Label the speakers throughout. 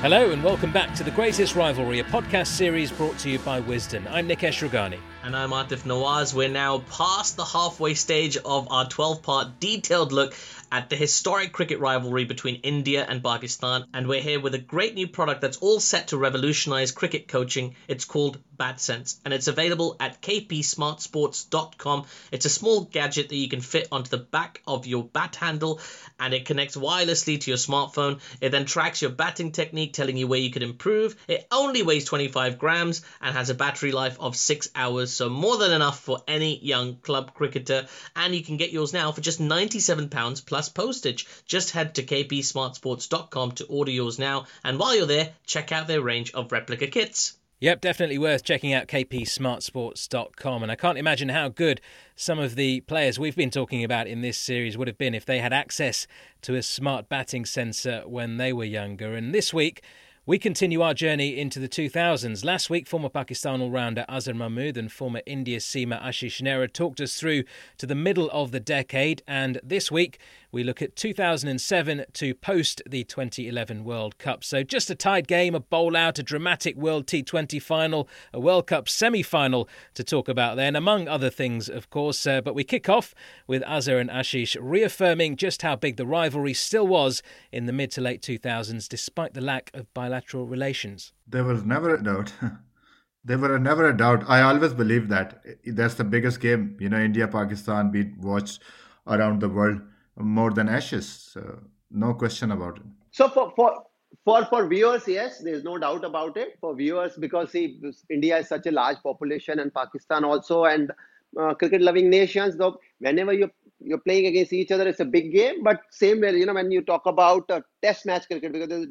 Speaker 1: Hello and welcome back to The Greatest Rivalry, a podcast series brought to you by Wisden. I'm Nikesh Rughani.
Speaker 2: And I'm Atif Nawaz. We're now past the halfway stage of our 12 part detailed look at the historic cricket rivalry between India and Pakistan. And we're here with a great new product that's all set to revolutionize cricket coaching. It's called BatSense and it's available at kpsmartsports.com. It's a small gadget that you can fit onto the back of your bat handle and it connects wirelessly to your smartphone. It then tracks your batting technique, telling you where you could improve. It only weighs 25 grams and has a battery life of six hours, so more than enough for any young club cricketer. And you can get yours now for just £97 plus postage. Just head to kpsmartsports.com to order yours now. And while you're there, check out their range of replica kits.
Speaker 1: Yep, definitely worth checking out kpsmartsports.com. And I can't imagine how good some of the players we've been talking about in this series would have been if they had access to a smart batting sensor when they were younger. And this week, we continue our journey into the 2000s. Last week, former Pakistan all rounder Azhar Mahmood and former India seamer Ashish Nehra talked us through to the middle of the decade. And this week, we look at 2007 to post the 2011 World Cup. So just a tight game, a bowl out, a dramatic World T20 final, a World Cup semi final to talk about then, among other things, of course. Uh, but we kick off with Azhar and Ashish reaffirming just how big the rivalry still was in the mid to late 2000s, despite the lack of bilateral relations.
Speaker 3: There was never a doubt. there were never a doubt. I always believe that that's the biggest game. You know, India, Pakistan, we watched around the world more than Ashes. So no question about it.
Speaker 4: So for for for for viewers, yes, there's no doubt about it. For viewers, because see, India is such a large population, and Pakistan also, and uh, cricket-loving nations. Though whenever you you're playing against each other, it's a big game. But same way, you know, when you talk about uh, Test match cricket, because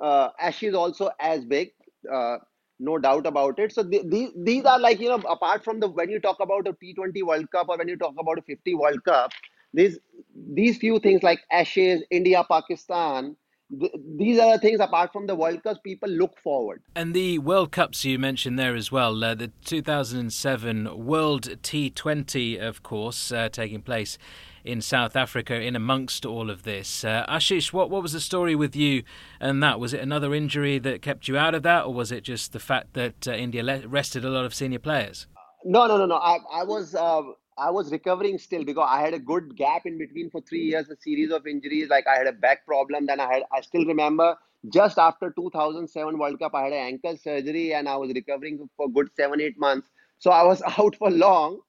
Speaker 4: uh, Ashes also as big. Uh, no doubt about it. So the, these these are like you know apart from the when you talk about a T20 World Cup or when you talk about a 50 World Cup, these these few things like Ashes, India, Pakistan, th- these are the things apart from the World Cups people look forward.
Speaker 1: And the World Cups you mentioned there as well, uh, the 2007 World T20, of course, uh, taking place in South Africa in amongst all of this. Uh, Ashish, what, what was the story with you and that? Was it another injury that kept you out of that, or was it just the fact that uh, India le- rested a lot of senior players?
Speaker 4: No, no, no, no. I, I was uh, I was recovering still because I had a good gap in between for three years, a series of injuries. Like I had a back problem, then I had I still remember just after 2007 World Cup, I had an ankle surgery and I was recovering for good seven eight months. So I was out for long.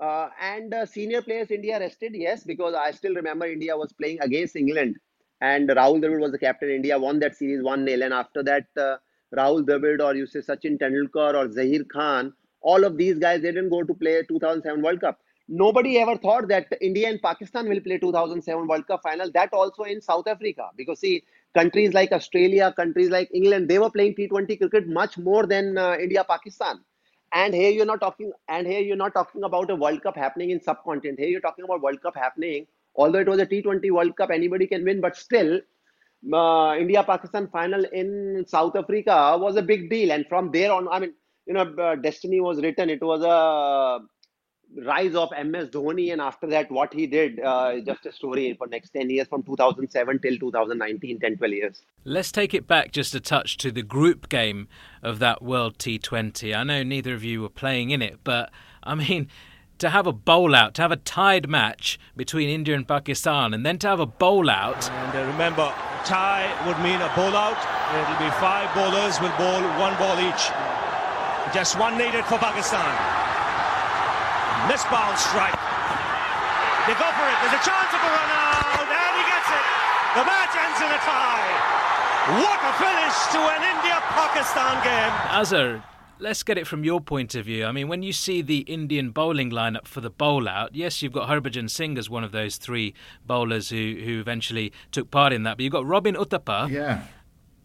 Speaker 4: Uh, and uh, senior players India rested, yes, because I still remember India was playing against England, and Rahul Dravid was the captain. India won that series one 0 and after that, uh, Rahul Dravid or you say Sachin Tendulkar or Zaheer Khan, all of these guys they didn't go to play 2007 World Cup. Nobody ever thought that India and Pakistan will play 2007 World Cup final. That also in South Africa, because see, countries like Australia, countries like England, they were playing T20 cricket much more than uh, India, Pakistan. And here you're not talking, and here you're not talking about a World Cup happening in subcontinent. Here you're talking about World Cup happening. Although it was a T20 World Cup, anybody can win, but still, uh, India Pakistan final in South Africa was a big deal. And from there on, I mean, you know, uh, destiny was written. It was a rise of MS Dhoni, and after that, what he did uh, is just a story for next 10 years from 2007 till 2019, 10, 12 years.
Speaker 1: Let's take it back just a touch to the group game of that World T20. I know neither of you were playing in it, but I mean, to have a bowl out, to have a tied match between India and Pakistan, and then to have a bowl out.
Speaker 5: And uh, remember, tie would mean a bowl out. It'll be five bowlers will bowl one ball each. Just one needed for Pakistan. This ball strike. They go for it. There's a chance of a run out, and he gets it. The match ends in a tie. What a finish to an India-Pakistan game.
Speaker 1: Azhar, let's get it from your point of view. I mean, when you see the Indian bowling lineup for the bowl out, yes, you've got Harbhajan Singh as one of those three bowlers who, who eventually took part in that, but you've got Robin Uthappa.
Speaker 3: Yeah.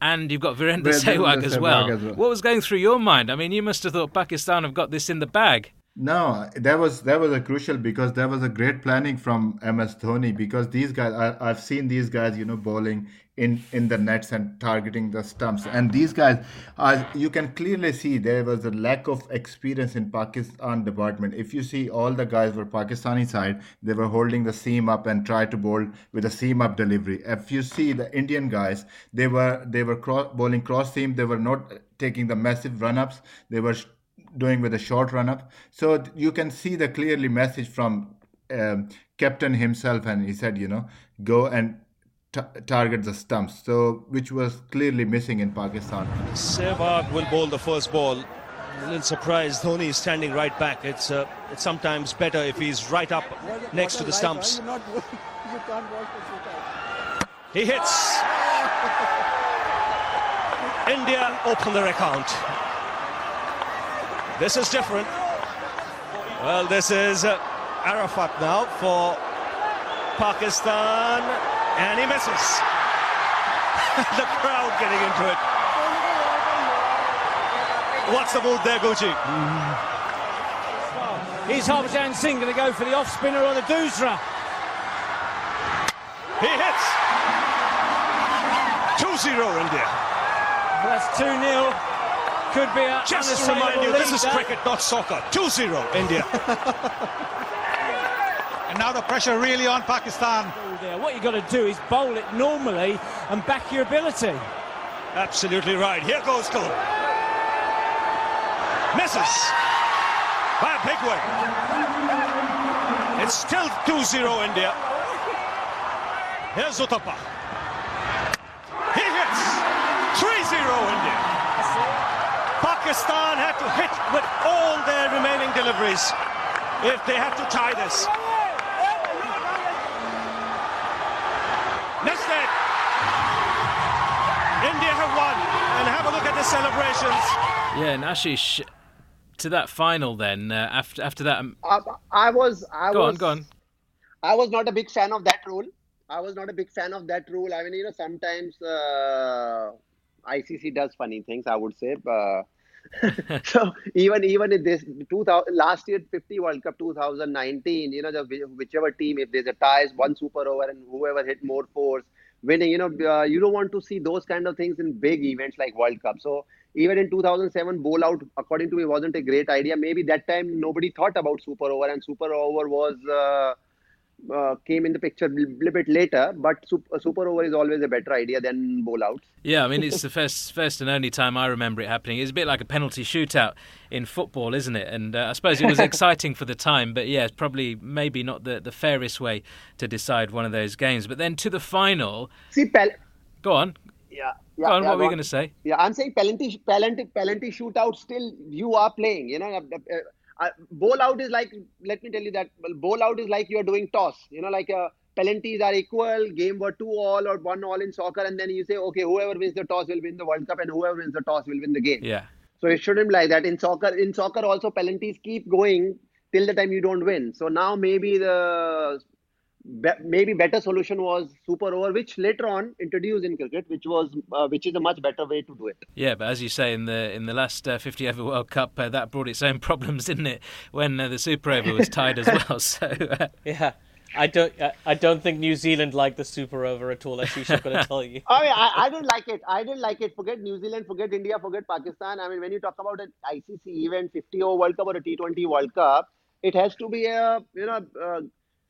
Speaker 1: And you've got Virender Sehwag as, well. as well. What was going through your mind? I mean, you must have thought Pakistan have got this in the bag.
Speaker 3: No, that was that was a crucial because there was a great planning from MS Dhoni because these guys I, I've seen these guys you know bowling in in the nets and targeting the stumps and these guys you can clearly see there was a lack of experience in Pakistan department. If you see all the guys were Pakistani side, they were holding the seam up and try to bowl with a seam up delivery. If you see the Indian guys, they were they were cross, bowling cross seam. They were not taking the massive run ups. They were doing with a short run up. So you can see the clearly message from um, captain himself, and he said, you know, go and t- target the stumps. So which was clearly missing in Pakistan.
Speaker 5: Sehwag will bowl the first ball. A little surprised. Dhoni is standing right back. It's uh, it's sometimes better if he's right up next to the stumps. He hits. India open their account. This is different. Well, this is uh, Arafat now for Pakistan, and he misses. the crowd getting into it. What's the move there, Gucci?
Speaker 6: He's Harbhajan Singh going to go for the off spinner or the Doosra.
Speaker 5: He hits. 2-0 India.
Speaker 6: That's 2-0 could be a
Speaker 5: Just to remind you, this is cricket, not soccer. 2-0, India.
Speaker 7: and now the pressure really on Pakistan.
Speaker 6: Oh what you've got to do is bowl it normally and back your ability.
Speaker 5: Absolutely right. Here goes Gul. Misses by a big way. It's still 2-0 India. Here's Uthappa. He hits 3-0 India. Pakistan had to hit with all their remaining deliveries if they have to tie this. Missed it. India have won. And have a look at the celebrations.
Speaker 1: Yeah, and Ashish, to that final then, uh, after after that. Um...
Speaker 4: I, I, was. I
Speaker 1: go
Speaker 4: was,
Speaker 1: on, go on.
Speaker 4: I was not a big fan of that rule. I was not a big fan of that rule. I mean, you know, sometimes uh, ICC does funny things, I would say. Uh, so even even in this 2000 last year 50 World Cup 2019, you know, the whichever team if there's a ties, one super over, and whoever hit more fours winning, you know, uh, you don't want to see those kind of things in big events like World Cup. So even in 2007, bowl out according to me wasn't a great idea. Maybe that time nobody thought about super over, and super over was. Uh, uh, came in the picture a little bit later, but super, super, over is always a better idea than bowl outs.
Speaker 1: Yeah, I mean it's the first first and only time I remember it happening. It's a bit like a penalty shootout in football, isn't it? And uh, I suppose it was exciting for the time, but yeah, it's probably maybe not the, the fairest way to decide one of those games. But then to the final.
Speaker 4: See, Pel-
Speaker 1: go on.
Speaker 4: Yeah.
Speaker 1: Yeah, go on,
Speaker 4: yeah,
Speaker 1: what were you going to say?
Speaker 4: Yeah, I'm saying penalty, penalty, penalty shootout. Still, you are playing. You know, uh, bowl out is like let me tell you that well, bowl out is like you're doing toss. You know like uh, penalties are equal game were two all or one all in soccer and then you say okay whoever wins the toss will win the world cup and whoever wins the toss will win the game.
Speaker 1: Yeah.
Speaker 4: So it shouldn't be like that. In soccer in soccer also penalties keep going till the time you don't win. So now maybe the be- maybe better solution was super over, which later on introduced in cricket, which was uh, which is a much better way to do it.
Speaker 1: Yeah, but as you say, in the in the last uh, 50 over World Cup, uh, that brought its own problems, didn't it? When uh, the Super Over was tied as well. So uh,
Speaker 8: yeah. I don't. I don't think New Zealand liked the Super Over at all. Ashish, I'm going to tell you.
Speaker 4: I, mean, I, I didn't like it. I didn't like it. Forget New Zealand. Forget India. Forget Pakistan. I mean, when you talk about an ICC event, 50 over World Cup or a T20 World Cup, it has to be a you know uh,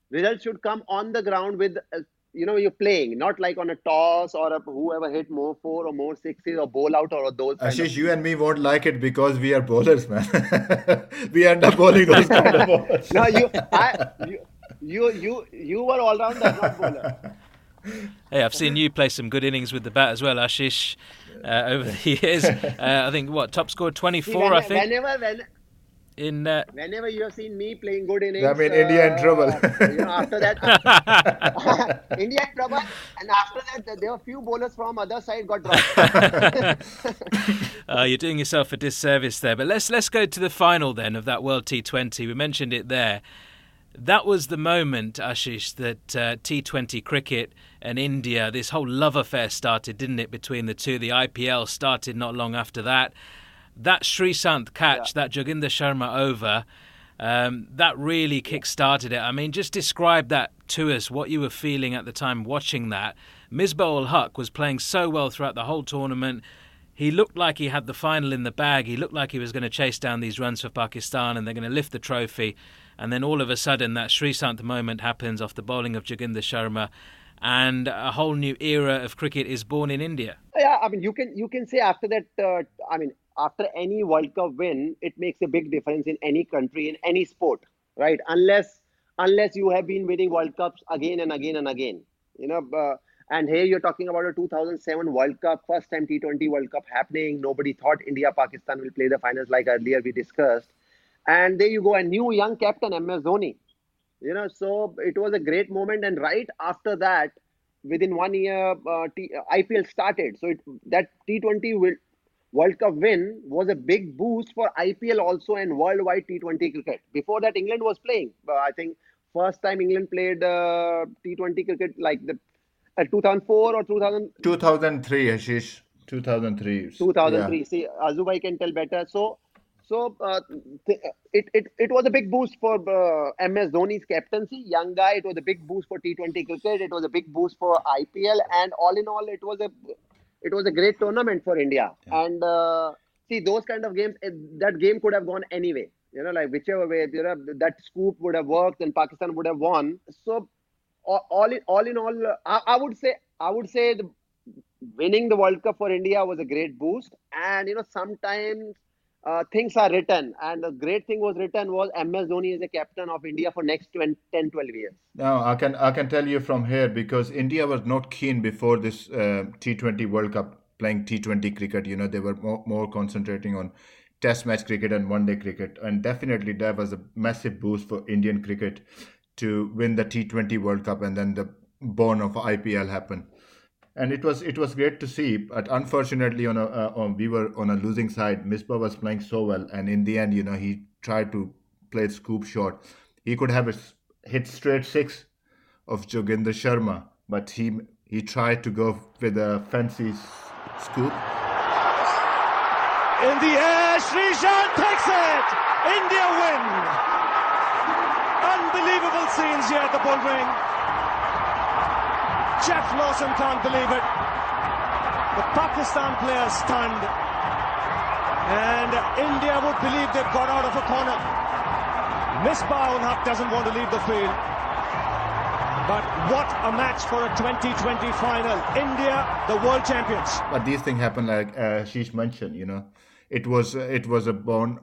Speaker 4: results should come on the ground with uh, you know you're playing, not like on a toss or a, whoever hit more four or more sixes or bowl out or those.
Speaker 3: Ashish, you and me won't like it because we are bowlers, man. we end up bowling those kind of balls.
Speaker 4: no, you, I, you, you, you, you were all rounder, not bowler.
Speaker 1: Hey, I've seen you play some good innings with the bat as well, Ashish, uh, over the years. Uh, I think what top score twenty four. I think.
Speaker 4: Whenever, when,
Speaker 1: in uh,
Speaker 4: whenever you have seen me playing good innings,
Speaker 3: I mean, uh, India in trouble.
Speaker 4: you know, after that, India in trouble, and after that, there were few bowlers from other side got dropped.
Speaker 1: uh, you're doing yourself a disservice there. But let's let's go to the final then of that World T20. We mentioned it there. That was the moment, Ashish, that uh, T20 cricket and India, this whole love affair started, didn't it, between the two? The IPL started not long after that that Sreesanth catch, yeah. that Joginder Sharma over, um, that really kick-started it. I mean, just describe that to us, what you were feeling at the time watching that. Misbah ul Haq was playing so well throughout the whole tournament. He looked like he had the final in the bag. He looked like he was going to chase down these runs for Pakistan and they're going to lift the trophy. And then all of a sudden, that Sreesanth moment happens off the bowling of Joginder Sharma and a whole new era of cricket is born in India.
Speaker 4: Yeah, I mean, you can you can say after that. Uh, I mean, after any World Cup win, it makes a big difference in any country, in any sport, right? Unless unless you have been winning World Cups again and again and again, you know. Uh, and here you're talking about a 2007 World Cup, first time T20 World Cup happening. Nobody thought India Pakistan will play the finals like earlier we discussed. And there you go, a new young captain, MS Dhoni. You know, so it was a great moment. And right after that, within one year, uh, T- IPL started. So it, that T20 will, World Cup win was a big boost for IPL also and worldwide T20 cricket. Before that, England was playing. I think first time England played uh, T20 cricket like the uh, 2004 or 2000.
Speaker 3: 2003, Ashish. 2003.
Speaker 4: 2003. Yeah. See, Azubai can tell better. So, so uh, th- it, it it was a big boost for uh, MS Dhoni's captaincy. Young guy. It was a big boost for T20 cricket. It was a big boost for IPL. And all in all, it was a it was a great tournament for India. Yeah. And uh, see, those kind of games, that game could have gone anyway. You know, like whichever way, you know, that scoop would have worked and Pakistan would have won. So, all in all, in all, I, I would say, I would say, the, winning the World Cup for India was a great boost. And you know, sometimes uh, things are written. And the great thing was written was ms dhoni is the captain of india for next 20, 10 12 years.
Speaker 3: Now i can i can tell you from here because india was not keen before this uh, t20 world cup playing t20 cricket. You know they were more, more concentrating on test match cricket and one day cricket. And definitely that was a massive boost for indian cricket to win the t20 world cup and then the born of ipl happened and it was it was great to see. But unfortunately, on a uh, on, we were on a losing side. Misbah was playing so well, and in the end, you know, he tried to play scoop shot. He could have hit straight six of Joginder Sharma, but he he tried to go with a fancy scoop.
Speaker 6: In the air, Sreesanth takes it. India win. Unbelievable scenes here at the Bullring. Geoff Lawson can't believe it. The Pakistan players stunned. And India would believe they've got out of a corner. Misbah ul doesn't want to leave the field. But what a match for a 2020 final. India, the world champions.
Speaker 3: But these things happen like uh, Sheesh mentioned, you know. It was uh, it was a born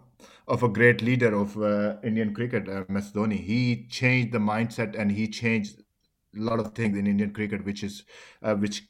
Speaker 3: of a great leader of uh, Indian cricket, uh. He changed the mindset and he changed lot of things in Indian cricket, which is uh, which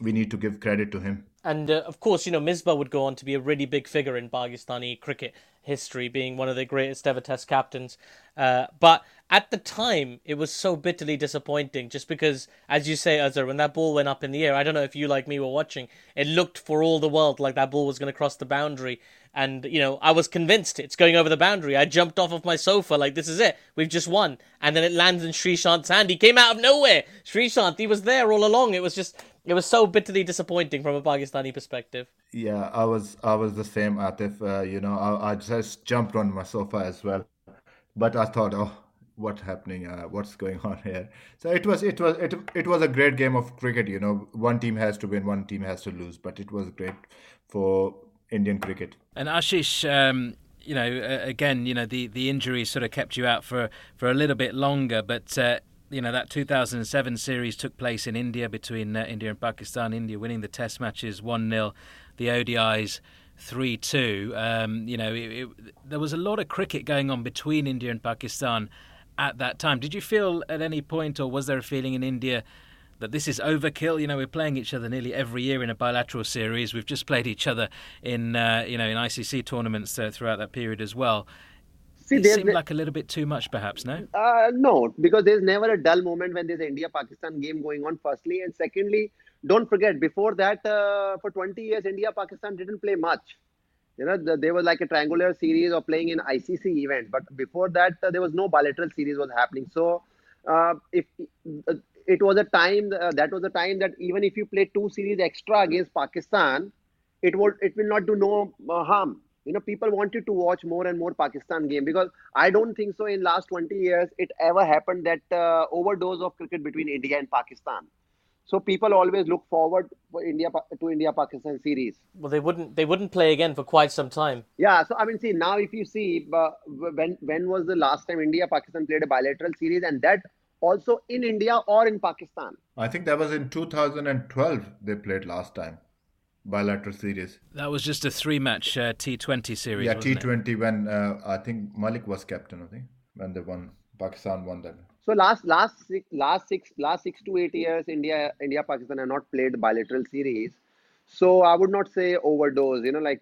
Speaker 3: we need to give credit to him.
Speaker 8: And uh, of course, you know, Misbah would go on to be a really big figure in Pakistani cricket. history, being one of the greatest ever Test captains. Uh, but at the time, it was so bitterly disappointing, just because, as you say, Azhar, when that ball went up in the air, I don't know if you like me were watching, it looked for all the world like that ball was going to cross the boundary. And, you know, I was convinced it's going over the boundary. I jumped off of my sofa like, this is it. We've just won. And then it lands in Sreesanth's hand. He came out of nowhere. Sreesanth, he was there all along. It was just, it was so bitterly disappointing from a Pakistani perspective.
Speaker 3: Yeah, I was I was the same, Atif. Uh, you know, I, I just jumped on my sofa as well. But I thought, oh, what's happening? Uh, what's going on here? So it was it was it it was a great game of cricket. You know, one team has to win, one team has to lose. But it was great for Indian cricket.
Speaker 1: And Ashish, um, you know, again, you know, the, the injury sort of kept you out for, for a little bit longer, but. Uh, you know that 2007 series took place in India between uh, India and Pakistan. India winning the Test matches 1 0, the ODIs 3 2. Um, you know, it, it, there was a lot of cricket going on between India and Pakistan at that time. Did you feel at any point, or was there a feeling in India that this is overkill. You know, we're playing each other nearly every year in a bilateral series. We've just played each other in uh, you know in ICC tournaments uh, throughout that period as well. See, it seemed like a little bit too much, perhaps. No.
Speaker 4: Uh, no, because there's never a dull moment when there's an India-Pakistan game going on. Firstly, and secondly, don't forget before that, uh, for 20 years, India-Pakistan didn't play much. You know, the, there was like a triangular series of playing in ICC event, but before that, uh, there was no bilateral series was happening. So, uh, if it was a time uh, that was a time that even if you play two series extra against Pakistan, it would it will not do no uh, harm. You know, people wanted to watch more and more Pakistan game because I don't think so. In last 20 years, it ever happened that uh, overdose of cricket between India and Pakistan. So people always look forward for India to India Pakistan series.
Speaker 8: Well, they wouldn't they wouldn't play again for quite some time.
Speaker 4: Yeah, so I mean, see now if you see uh, when when was the last time India Pakistan played a bilateral series, and that also in India or in Pakistan.
Speaker 3: I think that was in 2012 they played last time. Bilateral series.
Speaker 1: That was just a three-match uh, T20 series.
Speaker 3: Yeah, T20 it? when uh, I think Malik was captain. I think when they won, Pakistan won that.
Speaker 4: So last last six last six last six to eight years, India India Pakistan have not played bilateral series. So I would not say overdose. You know, like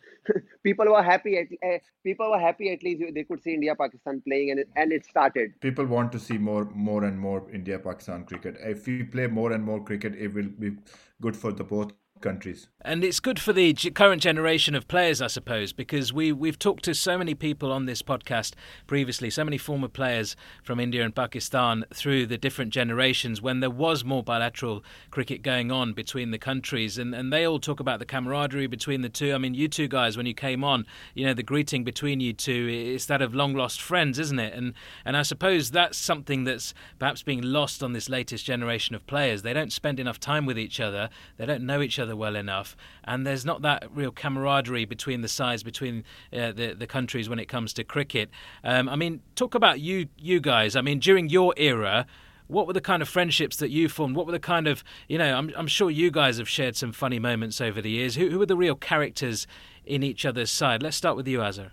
Speaker 4: people were happy. At, uh, people were happy at least they could see India Pakistan playing, and it, and it started.
Speaker 3: People want to see more more and more India Pakistan cricket. If we play more and more cricket, it will be good for the both countries.
Speaker 1: And it's good for the current generation of players, I suppose, because we, we've talked to so many people on this podcast previously, so many former players from India and Pakistan through the different generations when there was more bilateral cricket going on between the countries. And, and they all talk about the camaraderie between the two. I mean, you two guys, when you came on, you know, the greeting between you two, it's that of long lost friends, isn't it? And, and I suppose that's something that's perhaps being lost on this latest generation of players. They don't spend enough time with each other, they don't know each other other well enough, and there's not that real camaraderie between the sides between uh, the the countries when it comes to cricket. Um, I mean, talk about you you guys. I mean, during your era. What were the kind of friendships that you formed? What were the kind of, you know, I'm, I'm sure you guys have shared some funny moments over the years. Who, who were the real characters in each other's side? Let's start with you, Azhar.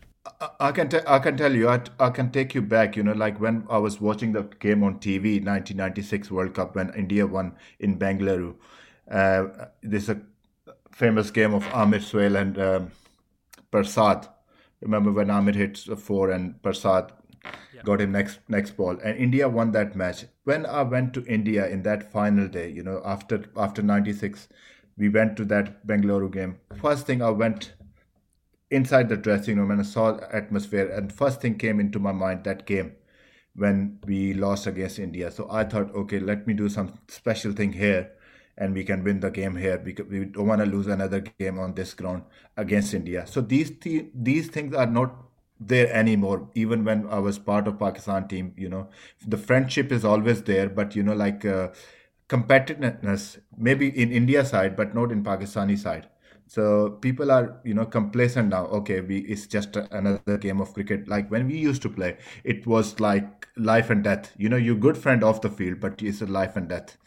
Speaker 3: I can can tell you I, t- I can take you back you know like when I was watching the game on TV 1996 World Cup when India won in Bangalore uh, there's a famous game of Amir Sohail and um, Prasad. Remember when Amir hit four and Prasad yeah. got him next next ball, and India won that match. When I went to India in that final day, you know, after after '96, we went to that Bangalore game. First thing I went inside the dressing room and I saw the atmosphere, and first thing came into my mind that game when we lost against India. So I thought, okay, let me do some special thing here and we can win the game here because we don't want to lose another game on this ground against India. So these th- these things are not there anymore. Even when I was part of Pakistan team, you know, the friendship is always there, but you know, like uh, competitiveness maybe in India side, but not in Pakistani side. So people are, you know, complacent now. Okay, we it's just another game of cricket. Like when we used to play, it was like life and death. You know, you're good friend off the field, but it's a life and death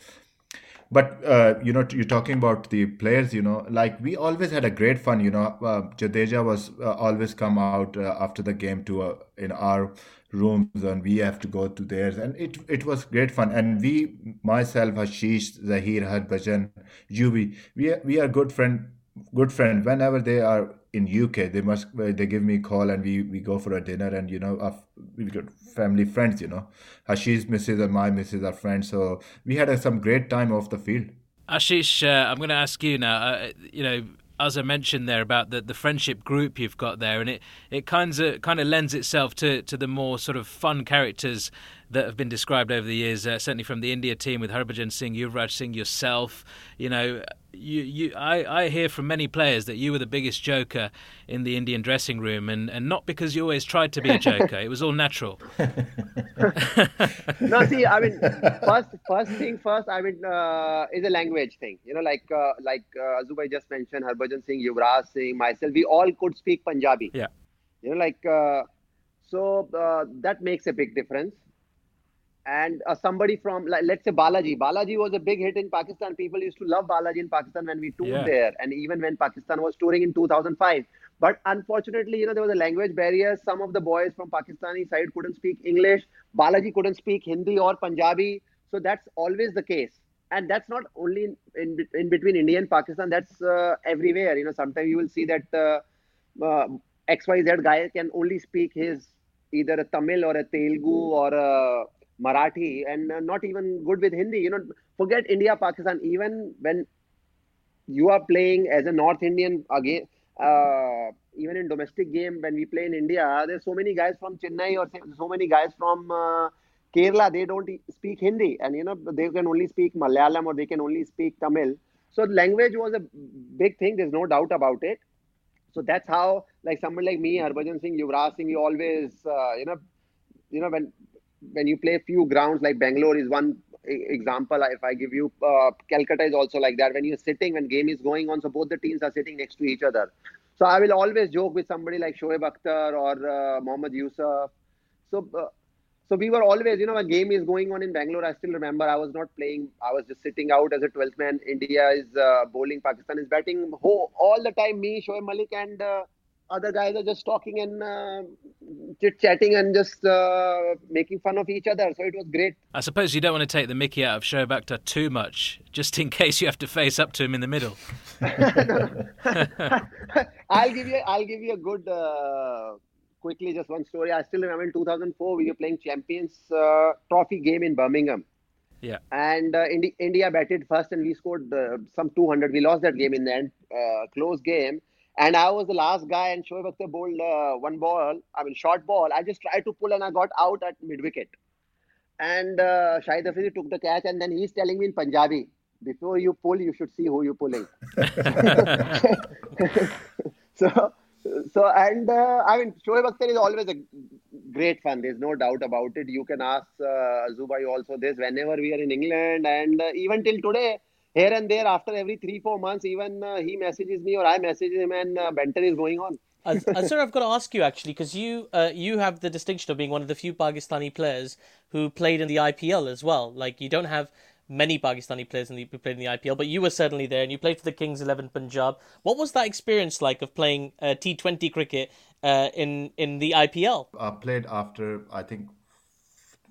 Speaker 3: but uh, you know you're talking about the players you know like we always had a great fun you know uh, jadeja was uh, always come out uh, after the game to uh, in our rooms and we have to go to theirs. And it it was great fun. And we myself ashish zaheer harbhajan yuvi we we are good friend good friend. Whenever they are in UK, they must they give me a call and we we go for a dinner and you know we got family friends. You know, Ashish misses and my misses are friends, so we had some great time off the field.
Speaker 1: Ashish, uh, I'm going to ask you now. Uh, you know, as I mentioned there about the, the friendship group you've got there, and it, it kind of kind of lends itself to, to the more sort of fun characters that have been described over the years. Uh, certainly from the India team with Harbhajan Singh, Yuvraj Singh, yourself. You know, you, you I, I hear from many players that you were the biggest joker in the Indian dressing room, and, and not because you always tried to be a joker. it was all natural.
Speaker 4: no, see, I mean, first first thing first, I mean, uh, is a language thing. You know, like uh, like uh, Azubai just mentioned, Harbhajan Singh, Yuvraj Singh, myself, we all could speak Punjabi.
Speaker 1: Yeah.
Speaker 4: You know, like uh, so uh, that makes a big difference and uh, somebody from like, let's say Balaji. Balaji was a big hit in Pakistan. People used to love Balaji in Pakistan when we toured yeah. there, and even when Pakistan was touring in 2005. But unfortunately, you know, there was a language barrier. Some of the boys from Pakistani side couldn't speak English. Balaji couldn't speak Hindi or Punjabi. So that's always the case. And that's not only in, in, in between India and Pakistan. That's uh, everywhere. You know, sometimes you will see that uh, uh XYZ guy can only speak his either a Tamil or a Telugu or a Marathi and uh, not even good with Hindi. You know, forget India, Pakistan. Even when you are playing as a North Indian again, uh, even in domestic game when we play in India, there's so many guys from Chennai or so many guys from uh, Kerala. They don't speak Hindi, and you know they can only speak Malayalam or they can only speak Tamil. So language was a big thing. There's no doubt about it. So that's how, like someone like me, Harbhajan Singh, Yuvraj Singh, you always, uh, you know, you know when when you play a few grounds like Bangalore is one example. If I give you, uh, Calcutta is also like that. When you're sitting, when game is going on, so both the teams are sitting next to each other. So I will always joke with somebody like Shoaib Akhtar or uh, Mohammad Yusuf. So, uh, so we were always, you know, a game is going on in Bangalore. I still remember I was not playing. I was just sitting out as a 12th man. India is uh, bowling. Pakistan is batting. all the time, me, Shoaib Malik, and uh, other guys are just talking and uh, chit chatting and just uh, making fun of each other. So it was great.
Speaker 1: I suppose you don't want to take the mickey out of Shoaib Akhtar too much, just in case you have to face up to him in the middle.
Speaker 4: I'll give you. I'll give you a good. Uh, quickly, just one story. I still remember in 2004 we were playing Champions uh, Trophy game in Birmingham.
Speaker 1: Yeah.
Speaker 4: And uh, Indi- India batted first, and we scored uh, some 200. We lost that game in the end, close game and I was the last guy, and Shoaib Akhtar bowled uh, one ball, I mean, short ball. I just tried to pull, and I got out at mid wicket. And uh, Shahid Afridi took the catch, and then he's telling me in Punjabi, before you pull, you should see who you're pulling. so, so and uh, I mean, Shoaib Akhtar is always a great fun. There's no doubt about it. You can ask uh, Zubai also this whenever we are in England, and uh, even till today, here and there after every three four months even uh, he messages me or i message him and uh, banter is going on
Speaker 8: uh, sir, I've got to ask you actually because you uh, you have the distinction of being one of the few Pakistani players who played in the IPL as well. Like you don't have many Pakistani players in the, who played in the IPL, but you were certainly there and you played for the Kings Eleven Punjab. What was that experience like of playing uh, T Twenty cricket uh, in in the IPL?
Speaker 3: I played after I think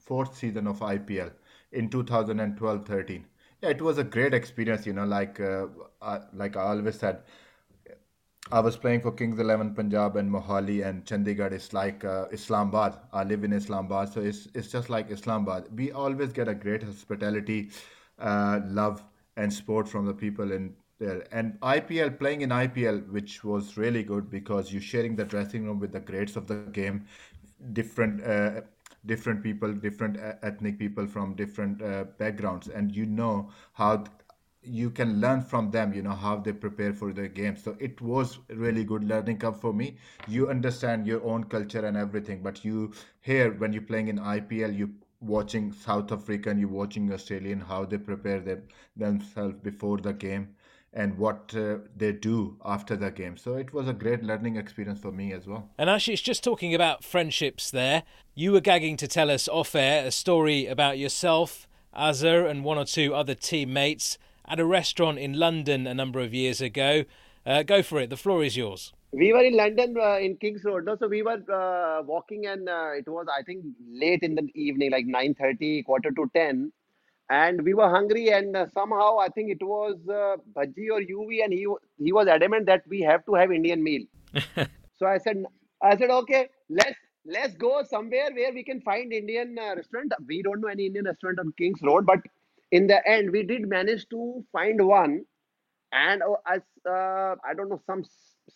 Speaker 3: fourth season of IPL in 2012-13 yeah, it was a great experience. You know, like uh, I, like I always said, I was playing for Kings Eleven Punjab and Mohali and Chandigarh. It's like uh, Islamabad. I live in Islamabad, so it's it's just like Islamabad. We always get a great hospitality, uh, love, and support from the people in there. And IPL playing in IPL, which was really good because you're sharing the dressing room with the greats of the game, different uh, different people, different ethnic people from different uh, backgrounds, and you know how you can learn from them you know how they prepare for the game. So it was really good learning curve for me. You understand your own culture and everything but you here when you're playing in ipl you watching south african you're watching australian how they prepare them themselves before the game and what uh, they do after the game. So it was a great learning experience for me as well.
Speaker 1: And Ashish, just talking about friendships there, you were gagging to tell us off air a story about yourself, Azhar, and one or two other teammates at a restaurant in London a number of years ago. Uh, go for it, the floor is yours.
Speaker 4: We were in London uh, in Kings Road. No? So we were uh, walking, and uh, it was, I think, late in the evening, like 9.30, quarter to 10 and we were hungry and uh, somehow i think it was uh, bhajji or yuvi and he he was adamant that we have to have indian meal so I said, I said, okay, let's let's go somewhere where we can find Indian uh, restaurant. We don't know any Indian restaurant on King's Road, but in the end, we did manage to find one. And uh, as uh, I don't know, some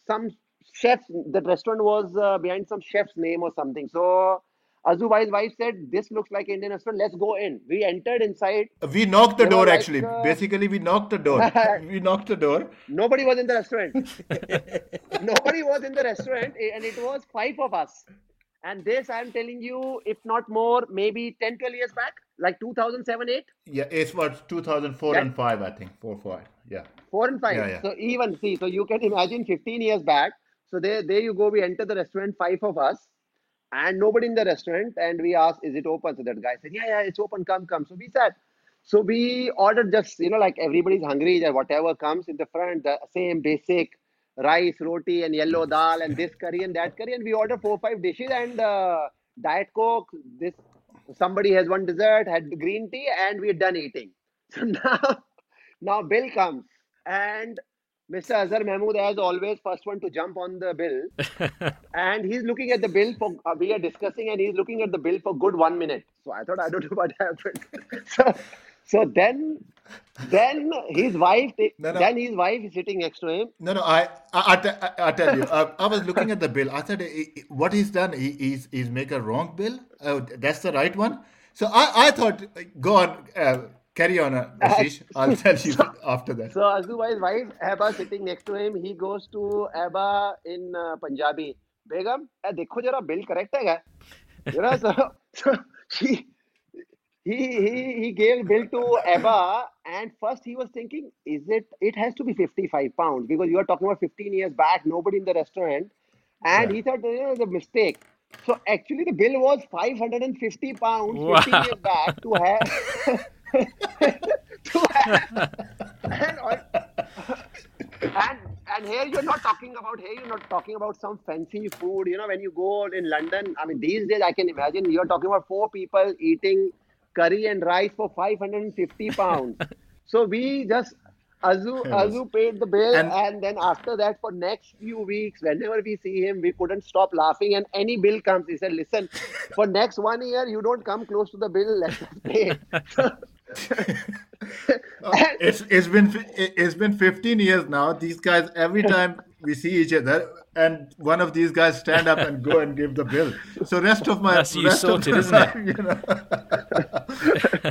Speaker 4: some chef, the restaurant was uh, behind some chef's name or something. So Azubai's wife said, "This looks like Indian restaurant. Let's go in." We entered inside.
Speaker 3: We knocked the door
Speaker 4: like,
Speaker 3: actually.
Speaker 4: uh,
Speaker 3: Basically, we knocked the door. we knocked the door.
Speaker 4: Nobody was in the restaurant. Nobody was in the restaurant, eh, and it was five of us. And this, I'm telling you, if not more, maybe 10, 12 years back, like 2007, 8,
Speaker 3: Yeah, it was 2004
Speaker 4: That-
Speaker 3: and 5, I think. 4, 5. Yeah.
Speaker 4: 4 and 5.
Speaker 3: Yeah, yeah.
Speaker 4: So even, see, so you can imagine 15 years back. So there, there you go. We enter the restaurant, five of us, and nobody in the restaurant. And we asked, is it open? So that guy said, yeah, yeah, it's open. Come, come. So we sat. So we ordered just, you know, like everybody's hungry, whatever comes in the front, the same basic rice, roti, and yellow dal, and this curry and that curry. And we ordered four, five dishes and uh, Diet Coke. This somebody has one dessert, had green tea, and we're done eating. So now, now bill comes, and Mr. Azhar Mahmood, as always, first one to jump on the bill. and he's looking at the bill for uh, we are discussing, and he's looking at the bill for good one minute. So I thought I don't know what happened. so, so then, then his wife,
Speaker 3: No, no.
Speaker 4: then his wife is sitting next to him.
Speaker 3: No, no, I, I, I, I, I tell you, uh, I was looking at the bill. I said, "Eh, eh, what he's done, he, he's, he's make a wrong bill. Oh, that's the right one. So I, I thought, uh, go on, uh, Carry on, uh, Ashish. I'll tell you after that.
Speaker 4: So Azu's wife, Ebba, sitting next to him, he goes to Ebba in uh, Punjabi. Begum, eh, देखो jara bill correct hai You know, so, so she, he he he gave bill to Ebba, and first he was thinking, is it? It has to be 55 pounds because you are talking about 15 years back. Nobody in the restaurant, and
Speaker 3: yeah.
Speaker 4: he thought you know, the mistake. So actually, the bill was 550 pounds
Speaker 1: wow.
Speaker 4: 15 years back to have. and, all- and and here you're not talking about here you're not talking about some fancy food you know when you go in london i mean these days i can imagine you're talking about four people eating curry and rice for 550 pounds so we just Azu,
Speaker 3: Yes.
Speaker 4: Azu paid the bill,
Speaker 3: And-
Speaker 4: and, then after that, for next few weeks, whenever we see him, we couldn't stop laughing. And any bill comes, he said, "Listen, for next one year, you don't come close to the bill. Let us pay."
Speaker 3: Oh, it's it's been it's been 15 years now. These guys every time we see each other, and one of these guys stand up and go and give the bill. So rest of my
Speaker 1: That's you
Speaker 3: rest
Speaker 1: sorted,
Speaker 3: of
Speaker 1: isn't it?
Speaker 3: You know,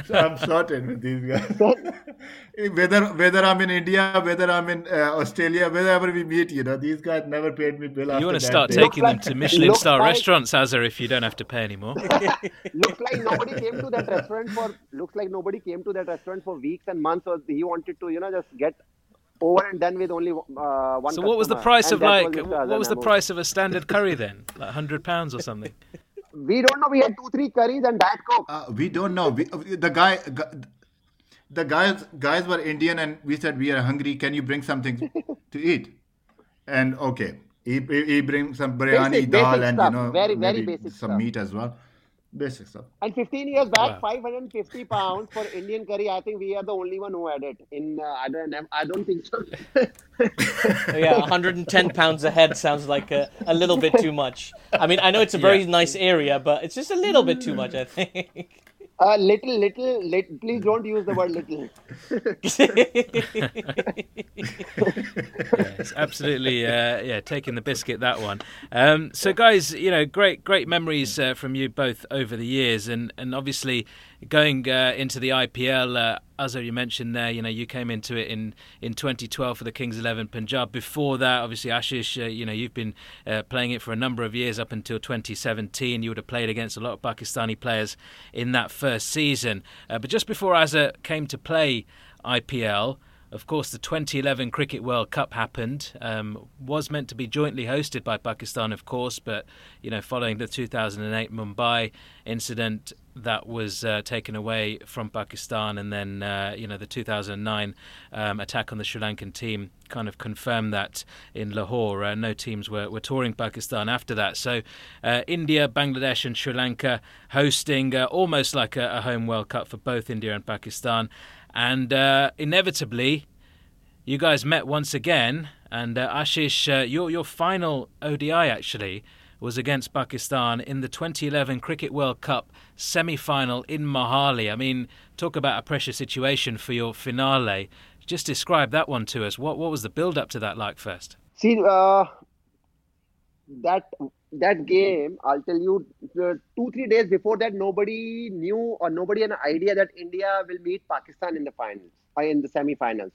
Speaker 3: so I'm sorted with these guys. whether whether I'm in India, whether I'm in uh, Australia, wherever we meet, you know, these guys never paid me bill.
Speaker 1: You want to start
Speaker 3: day.
Speaker 1: taking them to Michelin star
Speaker 4: like-
Speaker 1: restaurants, Azhar, if you don't have to pay anymore.
Speaker 4: looks like nobody came to that restaurant for looks like nobody came to that restaurant for weeks and months or he wanted to you know just get over and done with only uh, one
Speaker 1: So what was the price
Speaker 4: And
Speaker 1: of like
Speaker 4: was
Speaker 1: what was the price of a standard curry then? Like hundred pounds or something?
Speaker 4: we don't know we had two three curries and diet coke
Speaker 3: Uh, we don't know. We, the guy, the guys, guys were Indian, and we said we are hungry. Can you bring something to eat? And okay, he he, he brings some biryani
Speaker 4: Basic-
Speaker 3: dal
Speaker 4: basic
Speaker 3: and
Speaker 4: stuff.
Speaker 3: you know
Speaker 4: Very, very basic
Speaker 3: some
Speaker 4: stuff.
Speaker 3: meat as well. Basic stuff.
Speaker 4: and 15 years back
Speaker 1: Wow.
Speaker 4: 550 pounds for indian curry i think we are the only one who had it in uh, i don't i don't think so
Speaker 8: yeah, 110 pounds a head sounds like a, a little bit too much. I mean, I know it's a very
Speaker 1: Yeah.
Speaker 8: nice area, but it's just a little bit too much, I think.
Speaker 4: Uh, little little lit, please don't use the word little
Speaker 1: Yes, absolutely. Uh, yeah, taking the biscuit that one. Um, so, guys, you know, great, great memories uh, from you both over the years, and and obviously going uh, into the IPL. Uh, Azhar, you mentioned there, you know, you came into it in, in 2012 for the Kings 11 Punjab. Before that, obviously, Ashish, uh, you know, you've been uh, playing it for a number of years up until 2017. You would have played against a lot of Pakistani players in that first season. Uh, but just before Azhar came to play IPL, of course, the 2011 Cricket World Cup happened. Um, was meant to be jointly hosted by Pakistan, of course, but you know, following the 2008 Mumbai incident, that was uh, taken away from Pakistan, and then uh, you know the 2009 um, attack on the Sri Lankan team kind of confirmed that in Lahore. Uh, no teams were, were touring Pakistan after that. So uh, India, Bangladesh, and Sri Lanka hosting uh, almost like a, a home World Cup for both India and Pakistan and uh, inevitably, you guys met once again, and uh, Ashish, uh, your your final ODI actually was against Pakistan in the 2011 Cricket World Cup semi-final in Mohali. I mean, talk about a pressure situation for your finale. Just describe that one to us. What what was the build up to that like first?
Speaker 4: See, uh, that that game, I'll tell you, two three days before that, nobody knew or nobody had an idea that India will meet Pakistan in the finals, or uh, in the semi-finals.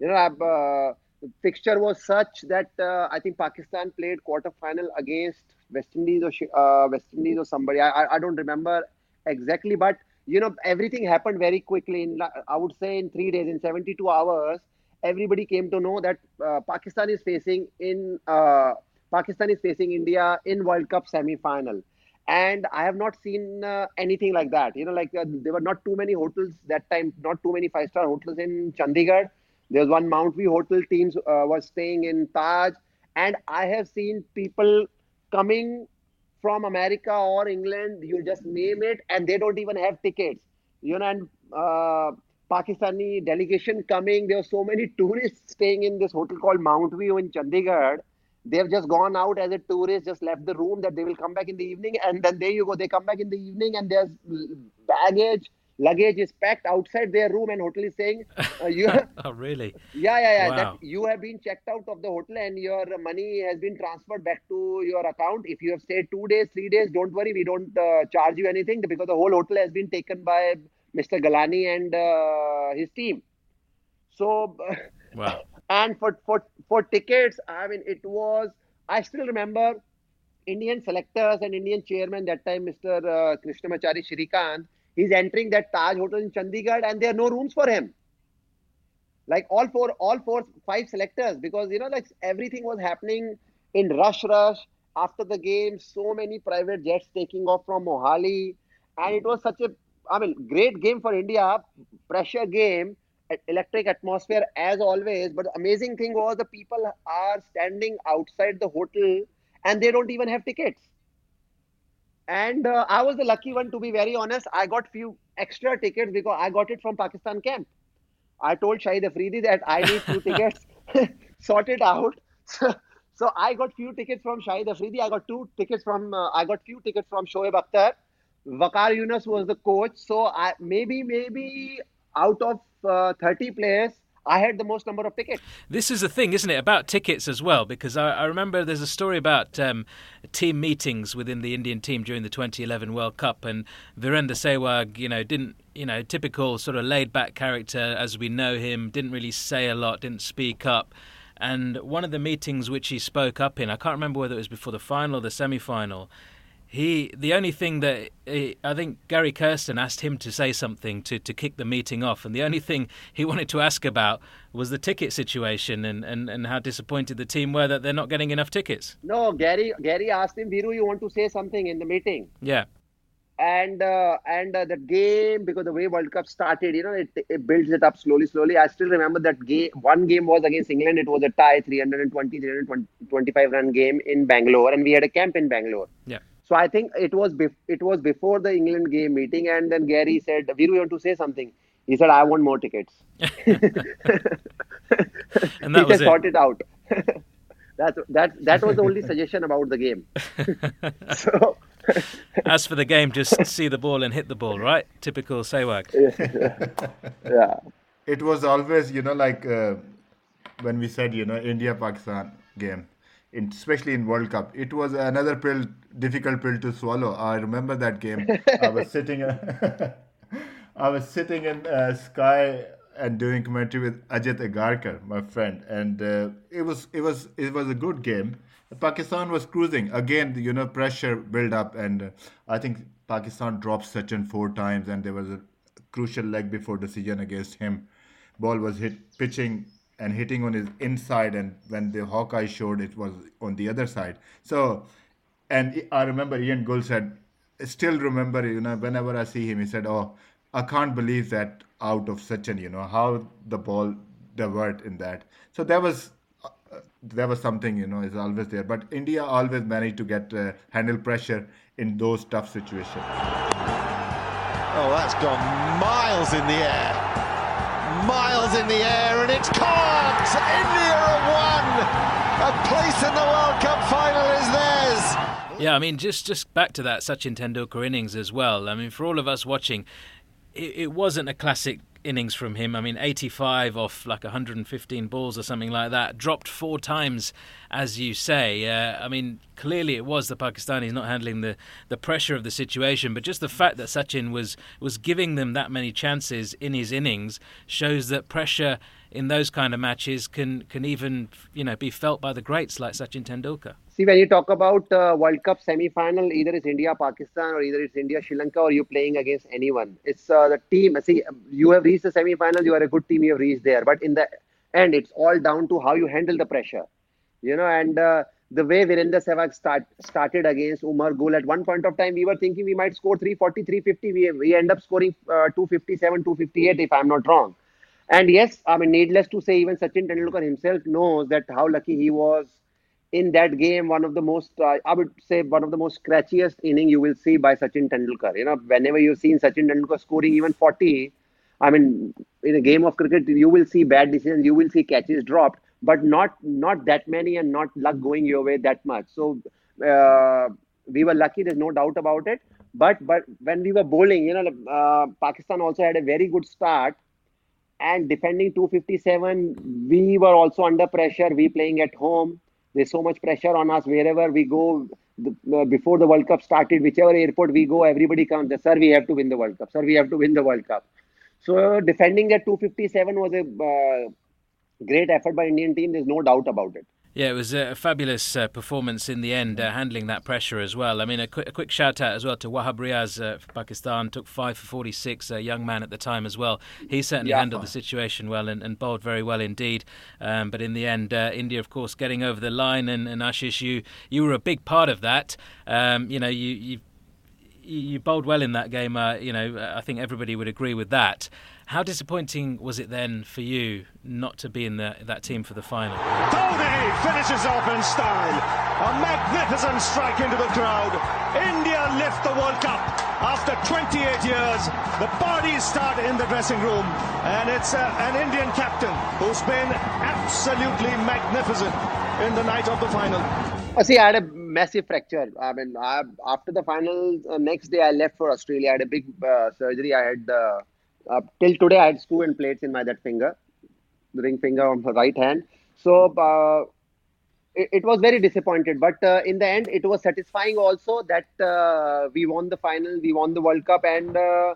Speaker 4: You know, uh, the fixture was such that uh, I think Pakistan played quarter final against West Indies or uh, West Indies or somebody. I, I don't remember exactly, but you know everything happened very quickly. In I would say in three days, in 72 hours, everybody came to know that uh, Pakistan is facing in uh, Pakistan is facing India in World Cup semi-final. And I have not seen uh, anything like that. You know, like uh, there were not too many hotels that time, not too many five-star hotels in Chandigarh. There was one Mount View hotel teams uh, was staying in Taj, and I have seen people coming from America or England, you just name it, and they don't even have tickets. You know, and uh, Pakistani delegation coming. There were so many tourists staying in this hotel called Mount View in Chandigarh. They've just gone out as a tourist, just left the room that they will come back in the evening. And then there you go. They come back in the evening and there's baggage, luggage is packed outside their room and hotel is saying uh, you
Speaker 1: oh really
Speaker 4: yeah yeah yeah wow. that you have been checked out of the hotel and your money has been transferred back to your account if you have stayed two days three days don't worry we don't uh, charge you anything because the whole hotel has been taken by mr gilani and uh, his team so
Speaker 1: wow
Speaker 4: and for for for tickets i mean it was i still remember indian selectors and indian chairman that time mr uh, krishnamachari srikkanth He's entering that Taj Hotel in Chandigarh, and there are no rooms for him. Like all four, all four, five selectors, because you know, like everything was happening in rush, rush after the game. So many private jets taking off from Mohali, and it was such a, I mean, great game for India, pressure game, electric atmosphere as always. But the amazing thing was the people are standing outside the hotel, and they don't even have tickets and uh, I was the lucky one to be very honest. I got few extra tickets because I got it from Pakistan camp. I told Shahid Afridi that I need two tickets, sort it out. So, so I got few tickets from Shahid Afridi. I got two tickets from uh, I got few tickets from Shoaib Akhtar. Waqar Younis was the coach. So I maybe maybe out of uh, 30 players, I had the most number of tickets.
Speaker 1: This is the thing, isn't it, about tickets as well? Because I, I remember there's a story about um, team meetings within the Indian team during the 2011 World Cup, and Virender Sehwag, you know, didn't, you know, typical sort of laid-back character as we know him, didn't really say a lot, didn't speak up. And one of the meetings which he spoke up in, I can't remember whether it was before the final or the semi-final he the only thing that he, I think Gary Kirsten asked him to say something to, to kick the meeting off, and the only thing he wanted to ask about was the ticket situation and, and, and how disappointed the team were that they're not getting enough tickets.
Speaker 4: No, Gary Gary asked him, Viru, you want to say something in the meeting?
Speaker 1: Yeah.
Speaker 4: And uh, and uh, the game because the way World Cup started, you know, it, it builds it up slowly, slowly. I still remember that game. One game was against England. It was a tie, 320, 325 run game in Bangalore, and we had a camp in Bangalore.
Speaker 1: Yeah
Speaker 4: so I think it was bef- it was before the England game meeting, and then Gary said, "Viru, you want to say something?" He said, "I want more tickets."
Speaker 1: and that
Speaker 4: he
Speaker 1: was
Speaker 4: it. sorted out. that that that was the only suggestion about the game. so.
Speaker 1: As for the game, just see the ball and hit the ball, right? Typical Sehwag.
Speaker 4: yeah.
Speaker 3: It was always, you know, like uh, when we said, you know, India Pakistan game in, especially in World Cup. It was another pill, difficult pill to swallow. I remember that game. I was sitting, I was sitting in uh, Sky and doing commentary with Ajit Agarkar, my friend, and uh, it was it was it was a good game. Pakistan was cruising again. You know, pressure build up, and uh, I think Pakistan dropped Sachin four times, and there was a crucial leg before decision against him. Ball was hit pitching and hitting on his inside and when the hawkeye showed it was on the other side. So and i remember ian gould said still remember you know whenever i see him he said oh i can't believe that out of such an you know how the ball divert in that. So there was uh, there was something you know is always there. But india always managed to get uh, handle pressure in those tough situations.
Speaker 9: Oh that's gone miles in the air. Miles in the air and it's caught India are one. A place in the World Cup final is theirs.
Speaker 1: Yeah, I mean, just just back to that Sachin Tendulkar innings as well. I mean, for all of us watching, it, it wasn't a classic innings from him. I mean, 85 off like 115 balls or something like that. Dropped four times, as you say. Uh, I mean, clearly it was the Pakistanis not handling the, the pressure of the situation, but just the fact that Sachin was was giving them that many chances in his innings shows that pressure in those kind of matches can can even you know be felt by the greats like Sachin Tendulkar.
Speaker 4: See, when you talk about uh, World Cup semi-final, either it's India, Pakistan, or either it's India, Sri Lanka, or you're playing against anyone. It's uh, the team. See, you have reached the semi-final. You are a good team. You have reached there. But in the end, it's all down to how you handle the pressure. You know, and uh, the way Virender Sehwag start, started against Umar Gul, at one point of time, we were thinking we might score 340, 350. We, we end up scoring uh, 257, 258, if I'm not wrong. And yes, I mean, needless to say, even Sachin Tendulkar himself knows that how lucky he was in that game, one of the most, uh, I would say, one of the most scratchiest inning you will see by Sachin Tendulkar. You know, whenever you've seen Sachin Tendulkar scoring even 40, I mean, in a game of cricket, you will see bad decisions, you will see catches dropped, but not not that many and not luck going your way that much. So uh, we were lucky. There's no doubt about it. But but when we were bowling, you know, uh, Pakistan also had a very good start. And defending 257, we were also under pressure. We playing at home there's so much pressure on us wherever we go. The, uh, before the World Cup started, whichever airport we go, everybody comes. Sir, we have to win the World Cup. Sir, we have to win the World Cup. So defending at 257 was a uh, great effort by Indian team. There's no doubt about it.
Speaker 1: Yeah, it was a fabulous uh, performance in the end, uh, handling that pressure as well. I mean, a, qu- a quick shout out as well to Wahab Riaz uh, for Pakistan, took five for 46, a young man at the time as well. He certainly yeah. handled the situation well and, and bowled very well indeed. Um, but in the end, uh, India, of course, getting over the line, and, and Ashish, you, you were a big part of that. Um, you know, you, you you bowled well in that game. Uh, you know, I think everybody would agree with that. How disappointing was it then for you not to be in the, that team for the final?
Speaker 6: Dhoni finishes off in style. A magnificent strike into the crowd. India lift the World Cup after 28 years. The parties start in the dressing room, and it's uh, an Indian captain who's been absolutely magnificent in the night of the final.
Speaker 4: Oh, see, I had a massive fracture. I mean, I, after the final, uh, next day I left for Australia. I had a big uh, surgery. I had uh, uh, till today I had screw and plates in my that finger, the ring finger on her right hand. So uh, it, it, was very disappointed. But uh, in the end, it was satisfying also that uh, we won the final, we won the World Cup, and uh,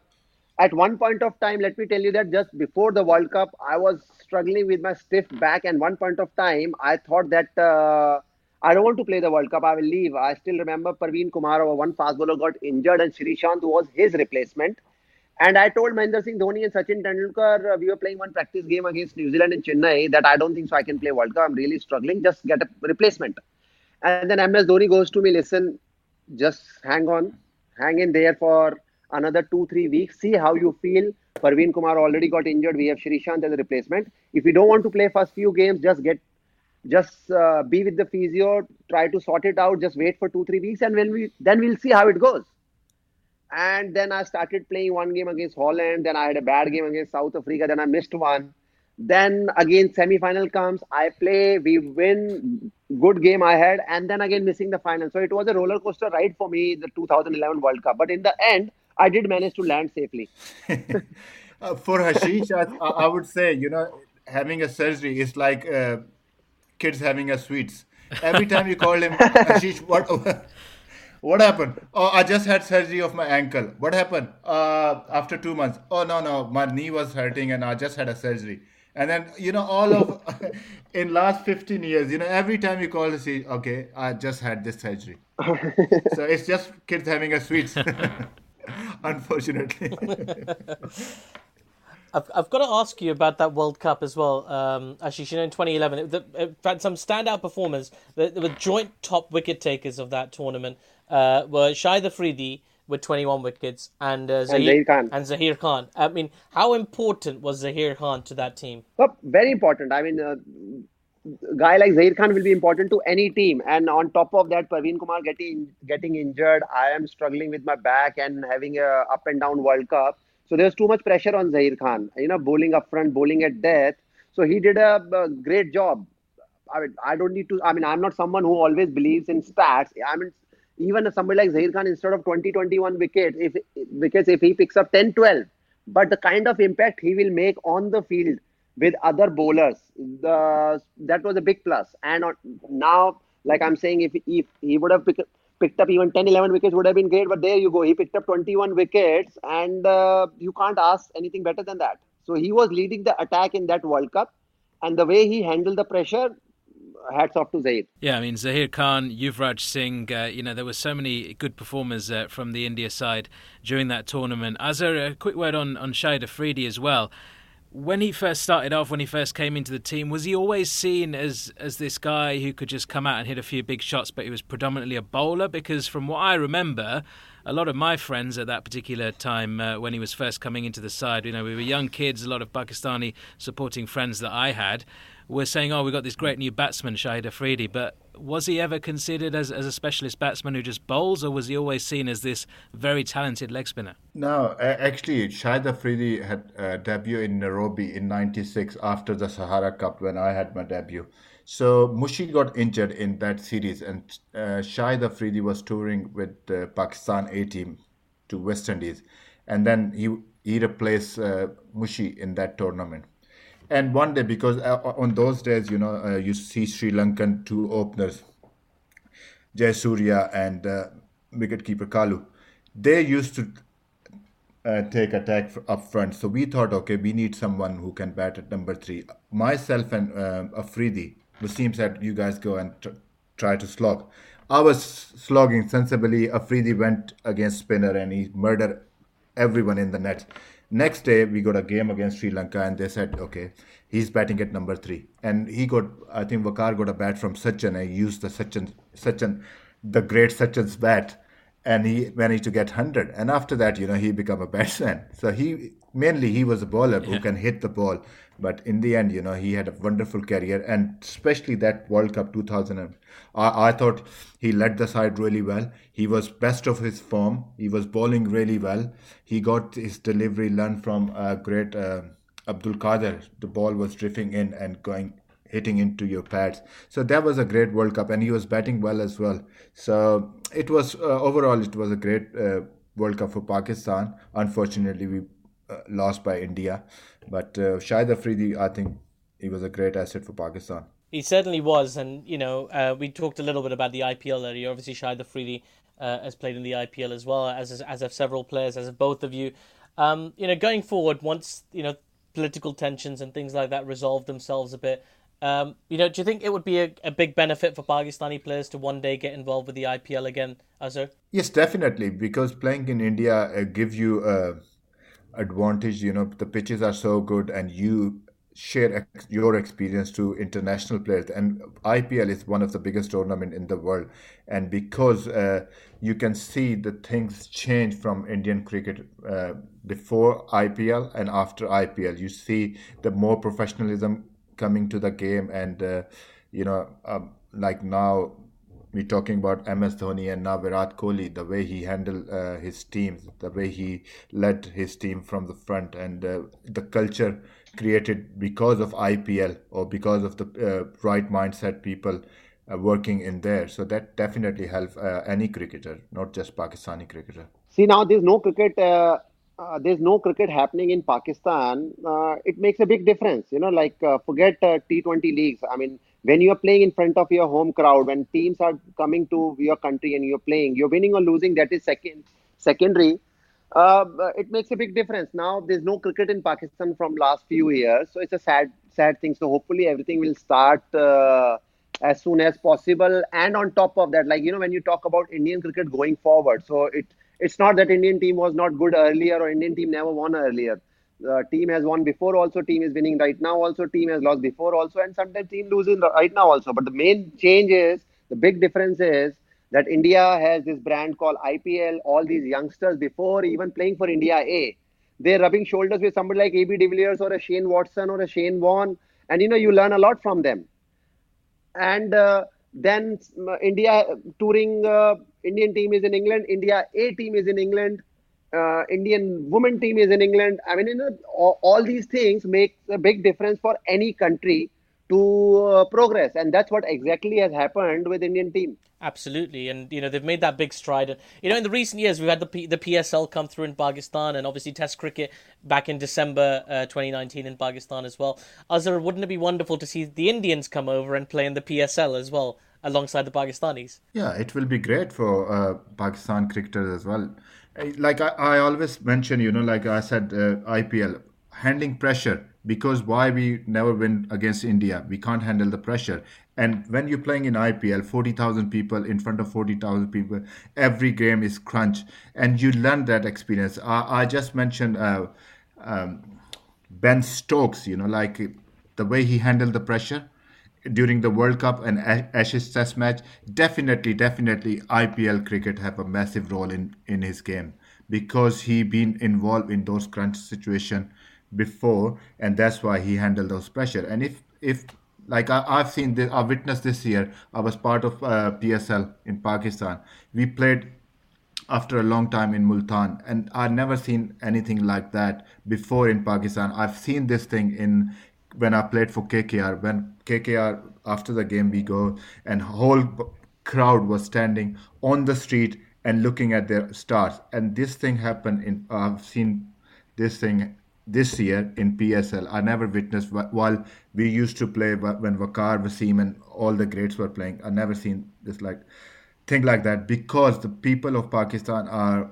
Speaker 4: at one point of time, let me tell you that just before the World Cup, I was struggling with my stiff back, and one point of time, I thought that. Uh, I don't want to play the World Cup. I will leave. I still remember Praveen Kumar, one fast bowler, got injured, and who was his replacement, and I told Mahendra Singh Dhoni and Sachin Tendulkar, uh, we were playing one practice game against New Zealand in Chennai, that I don't think so I can play World Cup. I'm really struggling. Just get a replacement. And then MS Dhoni goes to me, listen, just hang on, hang in there for another two, three weeks. See how you feel. Praveen Kumar already got injured. We have Sreesanth as a replacement. If you don't want to play first few games, just get, just uh, be with the physio, try to sort it out. Just wait for two, three weeks, and when we then we'll see how it goes. And then I started playing one game against Holland. Then I had a bad game against South Africa. Then I missed one. Then again, semi-final comes. I play. We win. Good game I had, and then again missing the final. So it was a roller coaster ride for me, in the 2011 World Cup. But in the end, I did manage to land safely.
Speaker 3: uh, for Ashish, I, I, would say, you know, having a surgery is like uh, kids having a sweets. Every time you call him Ashish, what what happened? Oh, I just had surgery of my ankle. What happened? Uh, after two months. Oh no no, my knee was hurting and I just had a surgery. And then you know all of in last 15 years, you know every time you call to see, okay, I just had this surgery. so it's just kids having a sweets. Unfortunately.
Speaker 8: I've, I've got to ask you about that World Cup as well. Um, actually, you know, in 2011, it, it had some standout performers. There were joint top wicket takers of that tournament uh, were Shahid Afridi with 21 wickets and uh, Zaheer, and, Khan. and Zaheer Khan. I mean, how important was Zaheer Khan to that team?
Speaker 4: Well, very important. I mean, uh, a guy like Zaheer Khan will be important to any team. And on top of that, Praveen Kumar getting getting injured. I am struggling with my back and having a up and down World Cup. So there's too much pressure on Zaheer Khan. You know, bowling up front, bowling at death. So he did a, a great job. I mean, I don't need to. I mean, I'm not someone who always believes in stats. I mean, even somebody like Zaheer Khan, instead of 20, 21 wickets, if wickets, if he picks up 10, 12, but the kind of impact he will make on the field with other bowlers, the that was a big plus. And now, like I'm saying, if if he would have picked picked up even 10, 11 wickets would have been great. But there you go. He picked up 21 wickets, and uh, you can't ask anything better than that. So he was leading the attack in that World Cup, and the way he handled the pressure, hats off to Zaid.
Speaker 1: Yeah, I mean Zaheer Khan, Yuvraj Singh. Uh, you know there were so many good performers uh, from the India side during that tournament. Azhar, a quick word on on Shahid Afridi as well when he first started off, when he first came into the team, was he always seen as as this guy who could just come out and hit a few big shots, but he was predominantly a bowler? Because from what I remember, a lot of my friends at that particular time, uh, when he was first coming into the side, you know, we were young kids, a lot of Pakistani supporting friends that I had, were saying, "Oh, we've got this great new batsman, Shahid Afridi," but was he ever considered as, as a specialist batsman who just bowls, or was he always seen as this very talented leg spinner?
Speaker 3: No, actually, Shahid Afridi had a debut in Nairobi in '96 after the Sahara Cup when I had my debut. So Mushi got injured in that series, and uh, Shahid Afridi was touring with the Pakistan A team to West Indies, and then he he replaced uh, Mushi in that tournament and one day because uh, on those days you know uh, you see sri lankan two openers Jayasuriya and uh, wicketkeeper kalu. They used to uh, take attack up front. So we thought okay we need someone who can bat at number three. Myself and uh, afridi Wasim said you guys go and t- try to slog. I was slogging sensibly. Afridi went against spinner and he murdered everyone in the net Next day, we got a game against Sri Lanka, and they said, okay, he's batting at number three. And he got, I think Waqar got a bat from Sachin. I used the Sachin, Sachin, the great Sachin's bat, and he managed to get 100. And after that, you know, he became a batsman. So he, mainly, he was a bowler yeah. who can hit the ball. But in the end, you know, he had a wonderful career, and especially that World Cup 2000. I, I thought he led the side really well. He was best of his form. He was bowling really well. He got his delivery learned from a great uh, Abdul Qadir. The ball was drifting in and going hitting into your pads. So that was a great World Cup, and he was batting well as well. So it was uh, overall it was a great uh, World Cup for Pakistan. Unfortunately, we lost by India. But uh, Shahid Afridi, I think he was a great asset for Pakistan.
Speaker 8: He certainly was, and you know, uh, we talked a little bit about the IPL earlier. Obviously, Shahid Afridi uh, has played in the IPL as well, as as have several players, as have both of you. Um, you know, going forward, once you know political tensions and things like that resolve themselves a bit, um, you know, do you think it would be a, a big benefit for Pakistani players to one day get involved with the IPL again, Azhar?
Speaker 3: Yes, definitely, because playing in India uh, gives you a advantage. You know, the pitches are so good, and you share your experience to international players. And IPL is one of the biggest tournament in the world, and because uh, you can see the things change from Indian cricket uh, before IPL and after IPL. You see the more professionalism coming to the game, and uh, you know, um, like now we talking about MS Dhoni and now Virat Kohli, the way he handled uh, his team, the way he led his team from the front, and uh, the culture created because of IPL or because of the uh, right mindset people uh, working in there. So that definitely helps uh, any cricketer, not just Pakistani cricketer.
Speaker 4: See now, there's no cricket. Uh, there's no cricket happening in Pakistan. it makes a big difference. You know, like forget T20 leagues. I mean when you are playing in front of your home crowd, when teams are coming to your country and you're playing, you're winning or losing, that is second secondary. Uh, it makes a big difference. Now there's no cricket in Pakistan from last few years, so it's a sad sad thing. So hopefully everything will start uh, as soon as possible. And on top of that, like you know, when you talk about Indian cricket going forward, so it it's not that Indian team was not good earlier or Indian team never won earlier uh, team has won before also team is winning. Right now also team has lost before also and sometimes team loses right now also. But the main change is the big difference is that india has this brand called ipl all these youngsters before even playing for india a they're rubbing shoulders with somebody like ab de villiers or a shane watson or a shane warne and you know you learn a lot from them. And uh, then uh, india touring uh, indian team is in england india a team is in england uh, Indian women team is in England. I mean, you know, all, all these things make a big difference for any country to uh, progress, and that's what exactly has happened with Indian team.
Speaker 8: Absolutely, and you know they've made that big stride. And you know, in the recent years, we've had the P- the PSL come through in Pakistan, and obviously Test cricket back in December uh, 2019 in Pakistan as well. Azhar, wouldn't it be wonderful to see the Indians come over and play in the PSL as well? alongside the Pakistanis.
Speaker 3: Yeah, it will be great for uh, Pakistan cricketers as well. Like I, I, always mention, you know, like I said, uh, IPL handling pressure because why we never win against India? We can't handle the pressure. And when you're playing in IPL, 40,000 people in front of 40,000 people, every game is crunch, and you learn that experience. I, I just mentioned uh, um, Ben Stokes, you know, like the way he handled the pressure during the World Cup and Ashes Test match, definitely, definitely, IPL cricket have a massive role in in his game because he been involved in those crunch situation before, and that's why he handled those pressure. And if if like I, have seen this, I witnessed this year. I was part of uh, PSL in Pakistan. We played after a long time in Multan, and I've never seen anything like that before in Pakistan. I've seen this thing in when I played for KKR, when KKR after the game we go and whole crowd was standing on the street and looking at their stars. And this thing happened in I've seen this thing this year in PSL. I never witnessed while we used to play when Waqar, Wasim, and all the greats were playing. I never seen this like thing like that because the people of Pakistan are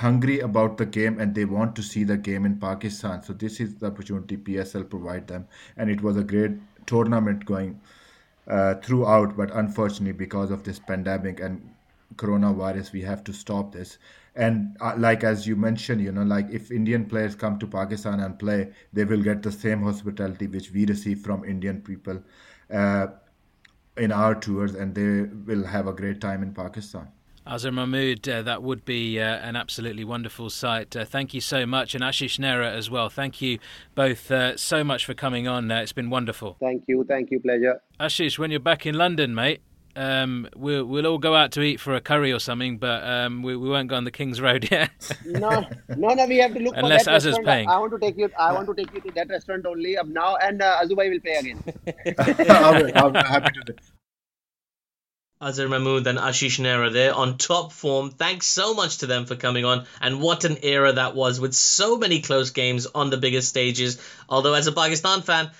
Speaker 3: hungry about the game and they want to see the game in Pakistan. So this is the opportunity PSL provide them, and it was a great tournament going uh, throughout. But unfortunately, because of this pandemic and coronavirus, we have to stop this. And uh, like as you mentioned, you know, like if Indian players come to Pakistan and play, they will get the same hospitality which we receive from Indian people uh, in our tours, and they will have a great time in Pakistan.
Speaker 1: Azhar Mahmood, uh, that would be uh, an absolutely wonderful sight. Uh, thank you so much, and Ashish Nehra as well. Thank you both uh, so much for coming on. Uh, it's been wonderful.
Speaker 4: Thank you, thank you, pleasure.
Speaker 1: Ashish, when you're back in London, mate, um, we'll we'll all go out to eat for a curry or something, but um, we, we won't go on the King's Road yet.
Speaker 4: no, no, no. We have to look
Speaker 1: Unless
Speaker 4: for that
Speaker 1: Azhar's
Speaker 4: restaurant.
Speaker 1: paying.
Speaker 4: I want to take you. I want to take you to that restaurant only now, and uh, Azubai will pay again.
Speaker 3: I'm happy to.
Speaker 2: Azhar Mahmood and Ashish Nehra there on top form. Thanks so much to them for coming on. And what an era that was with so many close games on the biggest stages. Although, as a Pakistan fan,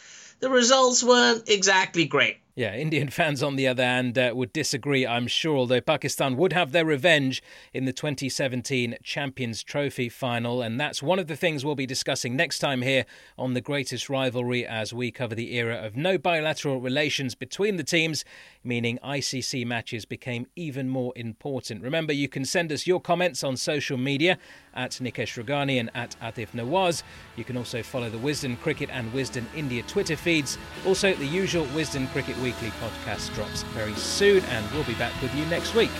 Speaker 2: the results weren't exactly great.
Speaker 1: Yeah, Indian fans, on the other hand, uh, would disagree, I'm sure, although Pakistan would have their revenge in the 2017 Champions Trophy final. And that's one of the things we'll be discussing next time here on The Greatest Rivalry as we cover the era of no bilateral relations between the teams, meaning ICC matches became even more important. Remember, you can send us your comments on social media at Nikesh Rughani and at Atif Nawaz. You can also follow the Wisden Cricket and Wisden India Twitter feeds. Also, the usual Wisden Cricket weekly podcast drops very soon, and we'll be back with you next week.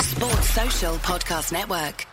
Speaker 10: Sports Social Podcast Network.